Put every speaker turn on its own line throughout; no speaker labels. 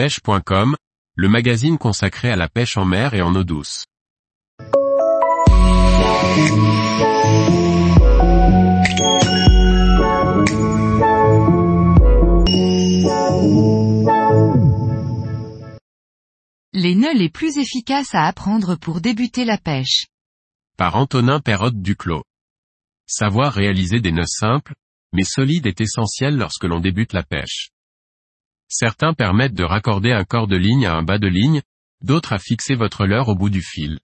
pêche.com, le magazine consacré à la pêche en mer et en eau douce.
Les nœuds les plus efficaces à apprendre pour débuter la pêche.
Par Antonin Perrotte Duclos. Savoir réaliser des nœuds simples, mais solides est essentiel lorsque l'on débute la pêche. Certains permettent de raccorder un corps de ligne à un bas de ligne, d'autres à fixer votre leurre au bout du fil.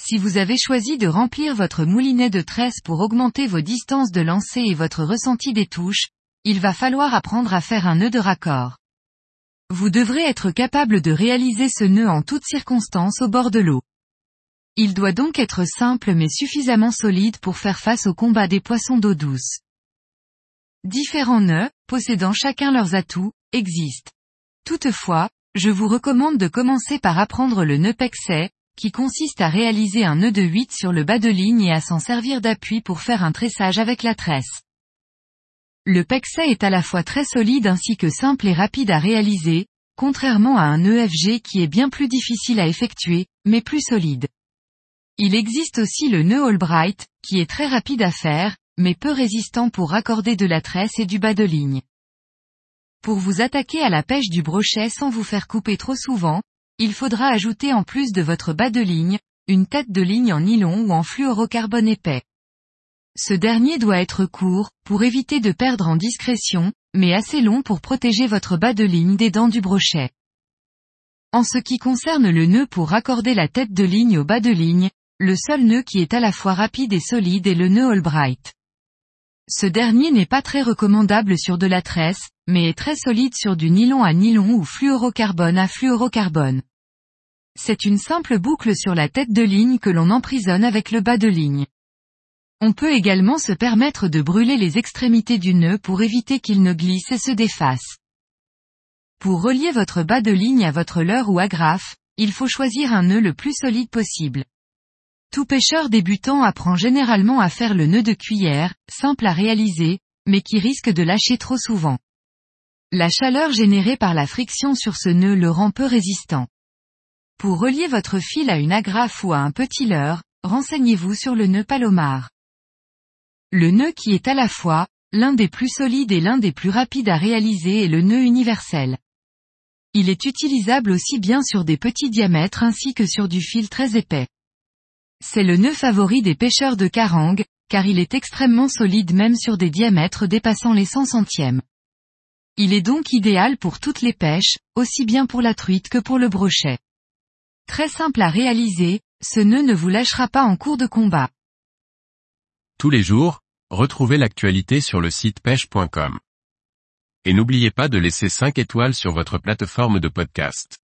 Si vous avez choisi de remplir votre moulinet de tresse pour augmenter vos distances de lancer et votre ressenti des touches, il va falloir apprendre à faire un nœud de raccord. Vous devrez être capable de réaliser ce nœud en toutes circonstances au bord de l'eau. Il doit donc être simple mais suffisamment solide pour faire face au combat des poissons d'eau douce. Différents nœuds, possédant chacun leurs atouts, existent. Toutefois, je vous recommande de commencer par apprendre le nœud pexet, qui consiste à réaliser un nœud de 8 sur le bas de ligne et à s'en servir d'appui pour faire un tressage avec la tresse. Le pexet est à la fois très solide ainsi que simple et rapide à réaliser, contrairement à un nœud FG qui est bien plus difficile à effectuer, mais plus solide. Il existe aussi le nœud Albright, qui est très rapide à faire, mais peu résistant pour raccorder de la tresse et du bas de ligne. Pour vous attaquer à la pêche du brochet sans vous faire couper trop souvent, il faudra ajouter en plus de votre bas de ligne, une tête de ligne en nylon ou en fluorocarbone épais. Ce dernier doit être court, pour éviter de perdre en discrétion, mais assez long pour protéger votre bas de ligne des dents du brochet. En ce qui concerne le nœud pour raccorder la tête de ligne au bas de ligne, le seul nœud qui est à la fois rapide et solide est le nœud Albright. Ce dernier n'est pas très recommandable sur de la tresse, mais est très solide sur du nylon à nylon ou fluorocarbone à fluorocarbone. C'est une simple boucle sur la tête de ligne que l'on emprisonne avec le bas de ligne. On peut également se permettre de brûler les extrémités du nœud pour éviter qu'il ne glisse et se défasse. Pour relier votre bas de ligne à votre leurre ou agrafe, il faut choisir un nœud le plus solide possible. Tout pêcheur débutant apprend généralement à faire le nœud de cuillère, simple à réaliser, mais qui risque de lâcher trop souvent. La chaleur générée par la friction sur ce nœud le rend peu résistant. Pour relier votre fil à une agrafe ou à un petit leurre, renseignez-vous sur le nœud palomar. Le nœud qui est à la fois, l'un des plus solides et l'un des plus rapides à réaliser est le nœud universel. Il est utilisable aussi bien sur des petits diamètres ainsi que sur du fil très épais. C'est le nœud favori des pêcheurs de carangue, car il est extrêmement solide même sur des diamètres dépassant les 100 centièmes. Il est donc idéal pour toutes les pêches, aussi bien pour la truite que pour le brochet. Très simple à réaliser, ce nœud ne vous lâchera pas en cours de combat.
Tous les jours, retrouvez l'actualité sur le site pêche.com. Et n'oubliez pas de laisser 5 étoiles sur votre plateforme de podcast.